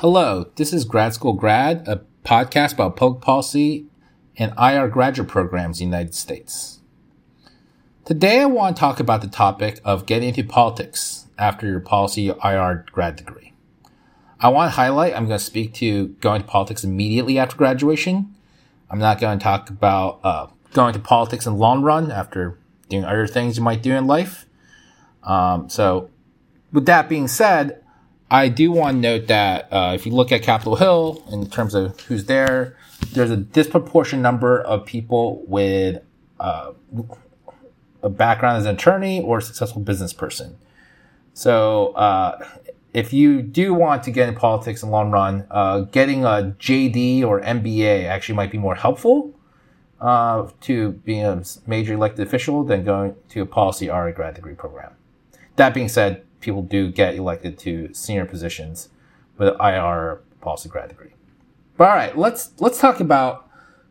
Hello, this is Grad School Grad, a podcast about public policy and IR graduate programs in the United States. Today I want to talk about the topic of getting into politics after your policy IR grad degree. I want to highlight I'm going to speak to going to politics immediately after graduation. I'm not going to talk about uh, going to politics in the long run after doing other things you might do in life. Um, so, with that being said, I do want to note that uh, if you look at Capitol Hill in terms of who's there, there's a disproportionate number of people with uh, a background as an attorney or a successful business person. So, uh, if you do want to get in politics in the long run, uh, getting a JD or MBA actually might be more helpful uh, to being a major elected official than going to a policy RA grad degree program. That being said, people do get elected to senior positions with an IR policy grad degree. But all right, let's let's talk about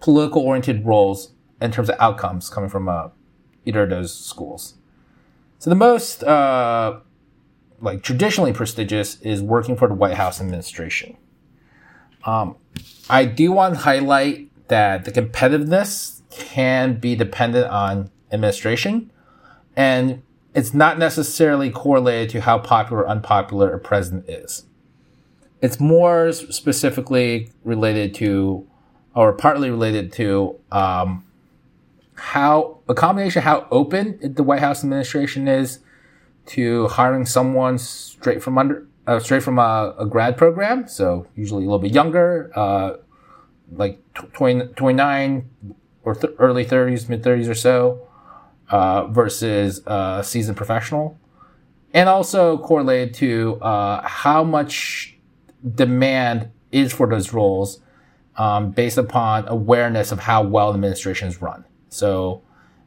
political oriented roles in terms of outcomes coming from uh, either of those schools. So the most uh, like traditionally prestigious is working for the White House administration. Um, I do want to highlight that the competitiveness can be dependent on administration, and it's not necessarily correlated to how popular or unpopular a president is. It's more specifically related to, or partly related to, um, how a combination how open the White House administration is to hiring someone straight from under, uh, straight from a, a, grad program. So usually a little bit younger, uh, like 20, 29 or th- early 30s, mid 30s or so, uh, versus a seasoned professional. And also correlated to uh, how much demand is for those roles um, based upon awareness of how well the administration run. So,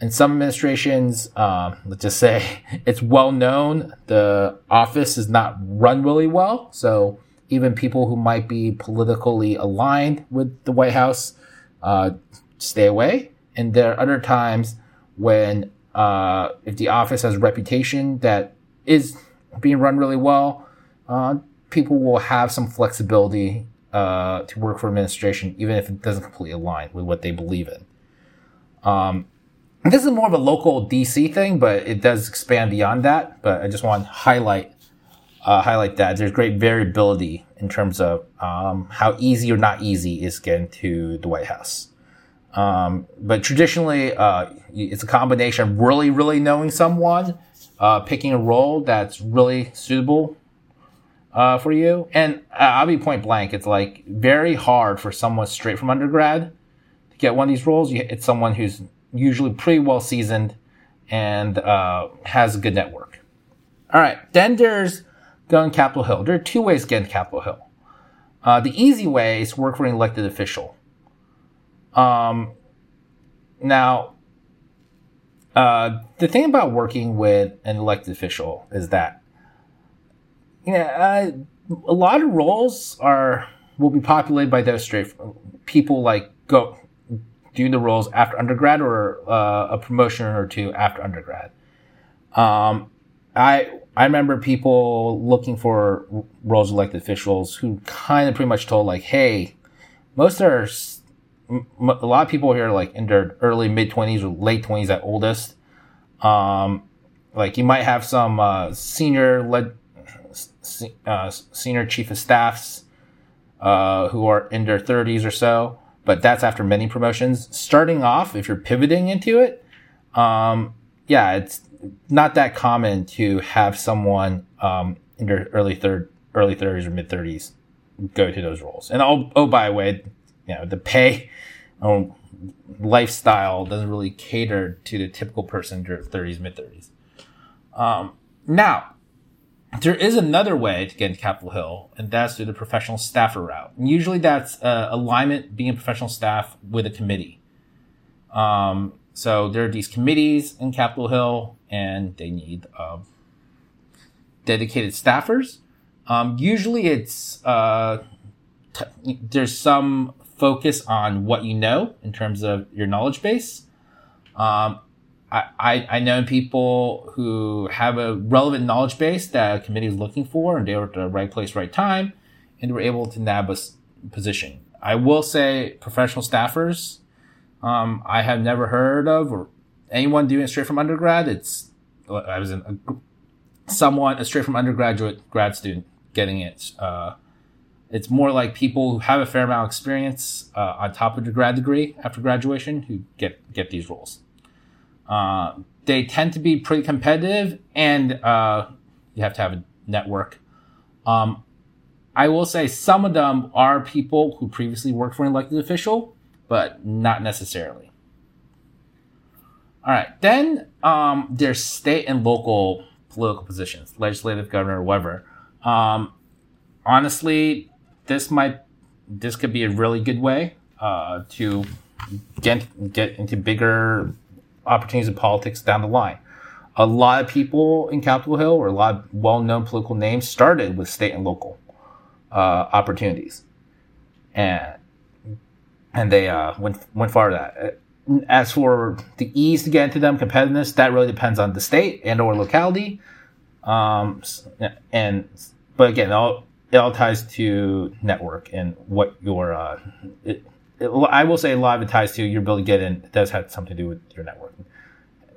in some administrations, um, let's just say it's well known the office is not run really well. So, even people who might be politically aligned with the White House uh, stay away. And there are other times when, uh, if the office has a reputation that is being run really well, uh, people will have some flexibility uh, to work for administration, even if it doesn't completely align with what they believe in. Um, this is more of a local DC thing, but it does expand beyond that. But I just want to highlight uh, highlight that there's great variability in terms of um, how easy or not easy is getting to the White House. Um, but traditionally, uh, it's a combination of really, really knowing someone, uh, picking a role that's really suitable uh, for you. And uh, I'll be point blank. It's like very hard for someone straight from undergrad to get one of these roles. It's someone who's usually pretty well seasoned and uh, has a good network. All right, then there's going Capitol Hill. There are two ways to get into Capitol Hill. Uh, the easy way is work for an elected official. Um, now, uh, the thing about working with an elected official is that you know, uh, a lot of roles are will be populated by those straight people like go do the roles after undergrad or uh, a promotion or two after undergrad. Um, I I remember people looking for roles elected officials who kind of pretty much told like, hey, most are a lot of people here like in their early mid twenties or late twenties at oldest. Um, like you might have some uh, senior led uh, senior chief of staffs uh, who are in their 30s or so, but that's after many promotions. Starting off, if you're pivoting into it, um, yeah, it's not that common to have someone um, in their early third, early 30s or mid 30s go to those roles. And oh, oh, by the way, you know, the pay, um, lifestyle doesn't really cater to the typical person in their 30s, mid 30s. Um, now, there is another way to get into Capitol Hill, and that's through the professional staffer route. And usually that's uh, alignment, being a professional staff with a committee. Um, so there are these committees in Capitol Hill, and they need uh, dedicated staffers. Um, usually it's, uh, t- there's some focus on what you know in terms of your knowledge base. Um, I, I know people who have a relevant knowledge base that a committee is looking for and they were at the right place, right time. and were able to nab a position. I will say professional staffers, um, I have never heard of or anyone doing it straight from undergrad. It's, I was in a, someone, a straight from undergraduate grad student getting it. Uh, it's more like people who have a fair amount of experience uh, on top of their grad degree after graduation who get get these roles. Uh, they tend to be pretty competitive, and uh, you have to have a network. Um, I will say some of them are people who previously worked for an elected official, but not necessarily. All right, then um, there's state and local political positions, legislative, governor, whatever. Um, honestly, this might this could be a really good way uh, to get get into bigger opportunities in politics down the line. A lot of people in Capitol Hill, or a lot of well-known political names, started with state and local uh, opportunities, and and they uh, went went far that. As for the ease to get into them, competitiveness, that really depends on the state and or locality. Um, and but again, all it all ties to network and what your uh, it, it, I will say a lot of it ties to your ability to get in. It does have something to do with your network.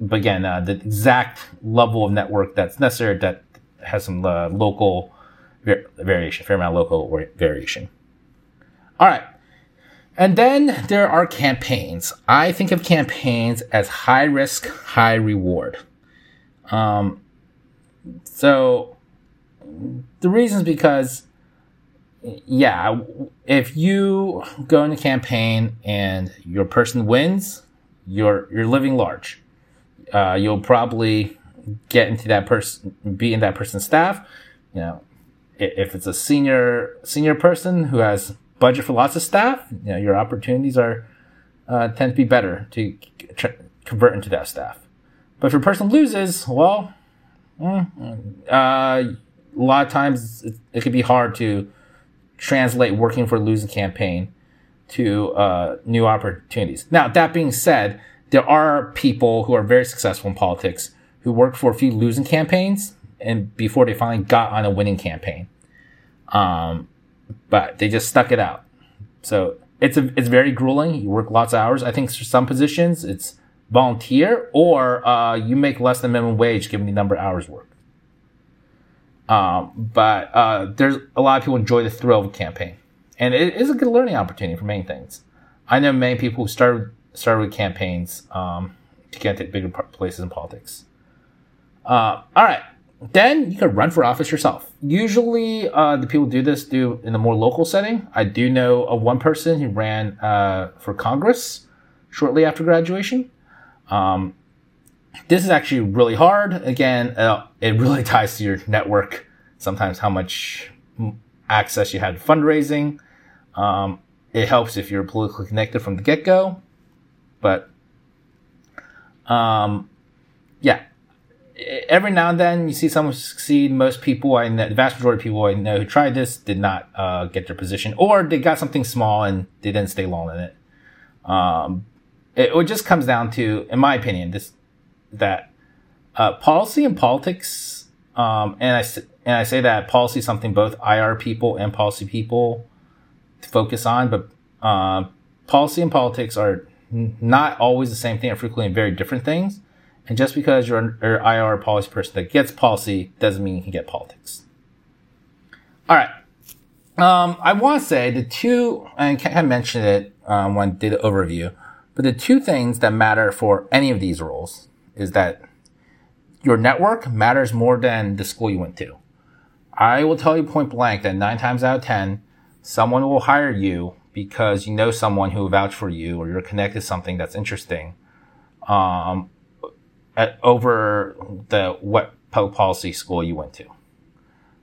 But again, uh, the exact level of network that's necessary that has some uh, local variation, fair amount of local variation. All right. And then there are campaigns. I think of campaigns as high risk, high reward. Um, so the reason is because, yeah, if you go in a campaign and your person wins, you're you're living large. Uh, you'll probably get into that person, be in that person's staff. You know, if it's a senior senior person who has budget for lots of staff, you know, your opportunities are uh, tend to be better to convert into that staff. But if your person loses, well, mm, uh, a lot of times it, it can be hard to translate working for a losing campaign to uh, new opportunities. Now, that being said, there are people who are very successful in politics who worked for a few losing campaigns and before they finally got on a winning campaign. Um, but they just stuck it out. So it's a, it's very grueling. You work lots of hours. I think for some positions it's volunteer or uh, you make less than minimum wage given the number of hours worked. Um, but uh, there's a lot of people enjoy the thrill of a campaign, and it is a good learning opportunity for many things. I know many people who started started with campaigns um, to get to bigger places in politics. Uh, all right, then you can run for office yourself. Usually, uh, the people do this do in a more local setting. I do know of one person who ran uh, for Congress shortly after graduation. Um, this is actually really hard. Again, uh, it really ties to your network. Sometimes how much access you had to fundraising. Um, it helps if you're politically connected from the get go. But, um, yeah, every now and then you see someone succeed. Most people I know, the vast majority of people I know who tried this did not uh, get their position, or they got something small and they didn't stay long in it. Um, it, it just comes down to, in my opinion, this that uh, policy and politics, um, and I and I say that policy is something both IR people and policy people focus on, but uh, policy and politics are not always the same thing, are frequently very different things. And just because you're an IR policy person that gets policy doesn't mean you can get politics. All right. Um, I want to say the two, and I kind of mentioned it um, when I did the overview, but the two things that matter for any of these roles is that your network matters more than the school you went to. I will tell you point blank that nine times out of 10, someone will hire you because you know someone who will vouch for you or you're connected to something that's interesting, um, at, over the what public policy school you went to.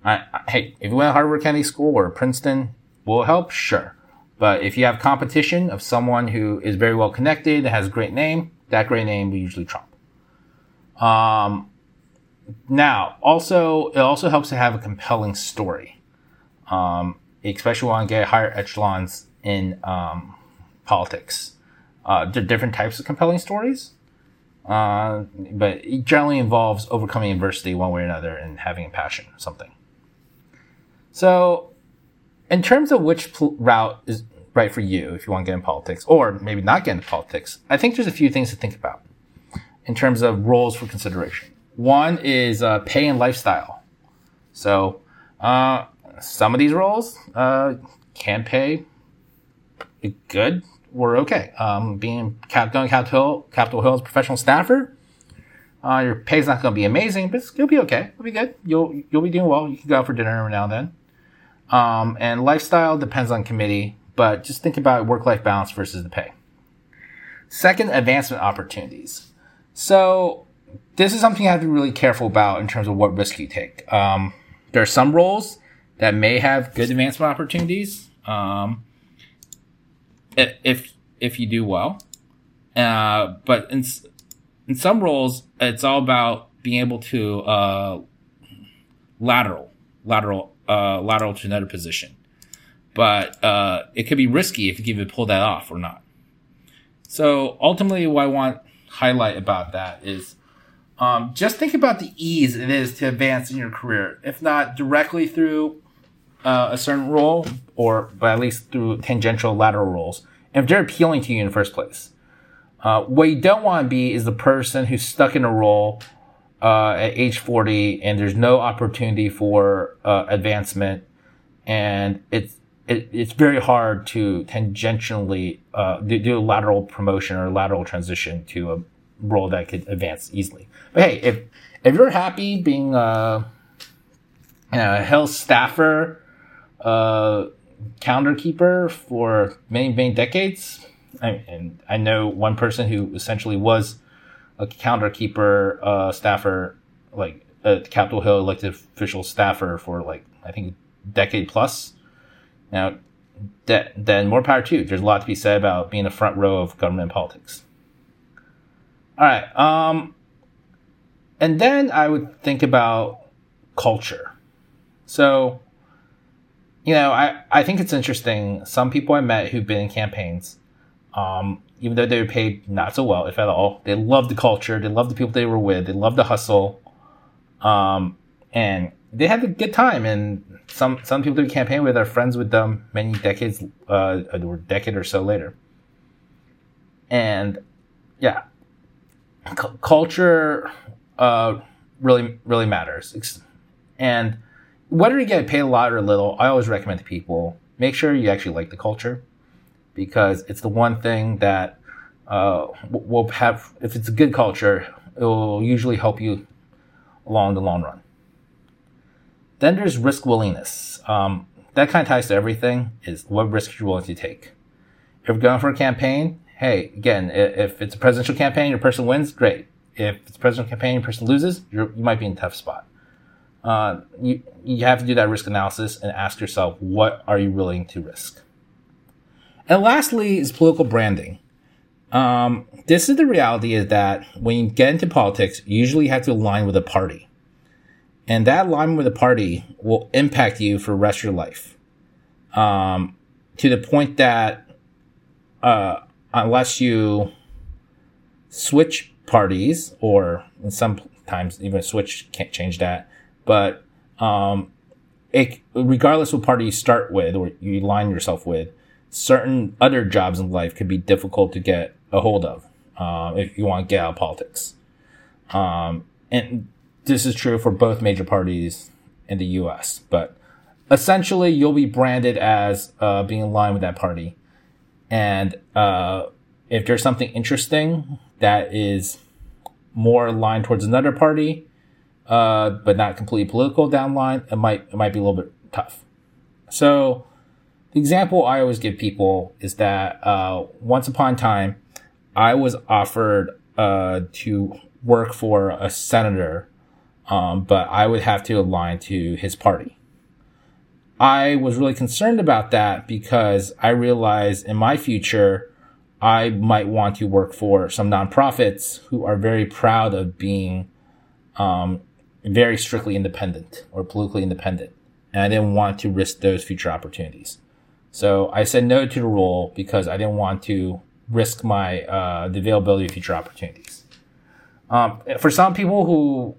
I, I, hey, if you went to Harvard Kennedy School or Princeton, will help? Sure. But if you have competition of someone who is very well connected, has a great name, that great name will usually trump. Um, now, also, it also helps to have a compelling story, um, especially when you get higher echelons in um, politics. Uh, there are different types of compelling stories, uh, but it generally involves overcoming adversity one way or another and having a passion or something. So, in terms of which pl- route is right for you if you want to get in politics, or maybe not get into politics, I think there's a few things to think about in terms of roles for consideration. One is uh, pay and lifestyle. So uh, some of these roles uh, can pay good We're okay. Um, being Cap- going Capitol Hill, Capitol Hill as professional staffer, uh, your pay's not going to be amazing, but you'll be okay. It'll be good. You'll you'll be doing well. You can go out for dinner every now and then. Um, and lifestyle depends on committee, but just think about work life balance versus the pay. Second, advancement opportunities. So this is something you have to be really careful about in terms of what risk you take. Um, there are some roles that may have good advancement opportunities um, if if you do well, uh, but in in some roles it's all about being able to uh, lateral lateral uh, lateral to another position. But uh, it could be risky if you can even pull that off or not. So ultimately, what I want highlight about that is um, just think about the ease it is to advance in your career, if not directly through uh, a certain role, or but at least through tangential lateral roles, And if they're appealing to you in the first place. Uh, what you don't want to be is the person who's stuck in a role uh, at age 40 and there's no opportunity for uh, advancement and it's it, it's very hard to tangentially uh, do a lateral promotion or lateral transition to a role that could advance easily. But hey, if if you're happy being a, a Hill staffer, uh, calendar keeper for many many decades, I, and I know one person who essentially was a calendar keeper, uh, staffer, like a Capitol Hill elected official staffer for like I think a decade plus. Now, that, then more power to you. There's a lot to be said about being a front row of government politics. All right, um, and then I would think about culture. So, you know, I, I think it's interesting. Some people I met who've been in campaigns, um, even though they were paid not so well, if at all, they loved the culture, they loved the people they were with, they loved the hustle, um, and they had a good time. And some some people they campaign with are friends with them many decades, uh, or decade or so later. And yeah, C- culture uh, really really matters. And whether you get paid a lot or a little, I always recommend to people make sure you actually like the culture because it's the one thing that uh, will have. If it's a good culture, it will usually help you along the long run. Then there's risk willingness. Um, that kind of ties to everything. Is what risks you're willing to take. If you're going for a campaign, hey, again, if it's a presidential campaign, your person wins, great. If it's a presidential campaign, your person loses, you might be in a tough spot. Uh, you, you have to do that risk analysis and ask yourself, what are you willing to risk? And lastly is political branding. Um, this is the reality is that when you get into politics, you usually have to align with a party. And that alignment with a party will impact you for the rest of your life. Um, to the point that, uh, unless you switch parties or sometimes even switch can't change that but um, it, regardless of party you start with or you align yourself with certain other jobs in life could be difficult to get a hold of uh, if you want to get out of politics um, and this is true for both major parties in the us but essentially you'll be branded as uh, being in line with that party and uh, if there's something interesting that is more aligned towards another party, uh, but not completely political downline, it might it might be a little bit tough. So the example I always give people is that uh, once upon a time, I was offered uh, to work for a senator, um, but I would have to align to his party. I was really concerned about that because I realized in my future, I might want to work for some nonprofits who are very proud of being um, very strictly independent or politically independent. And I didn't want to risk those future opportunities. So I said no to the role because I didn't want to risk my uh, the availability of future opportunities. Um, for some people who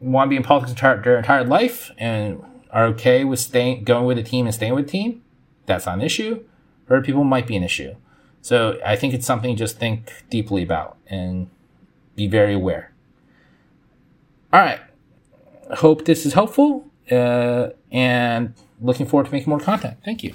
want to be in politics their entire life and are okay with staying, going with a team and staying with team, that's not an issue. Other people might be an issue. So I think it's something just think deeply about and be very aware. All right. Hope this is helpful uh, and looking forward to making more content. Thank you.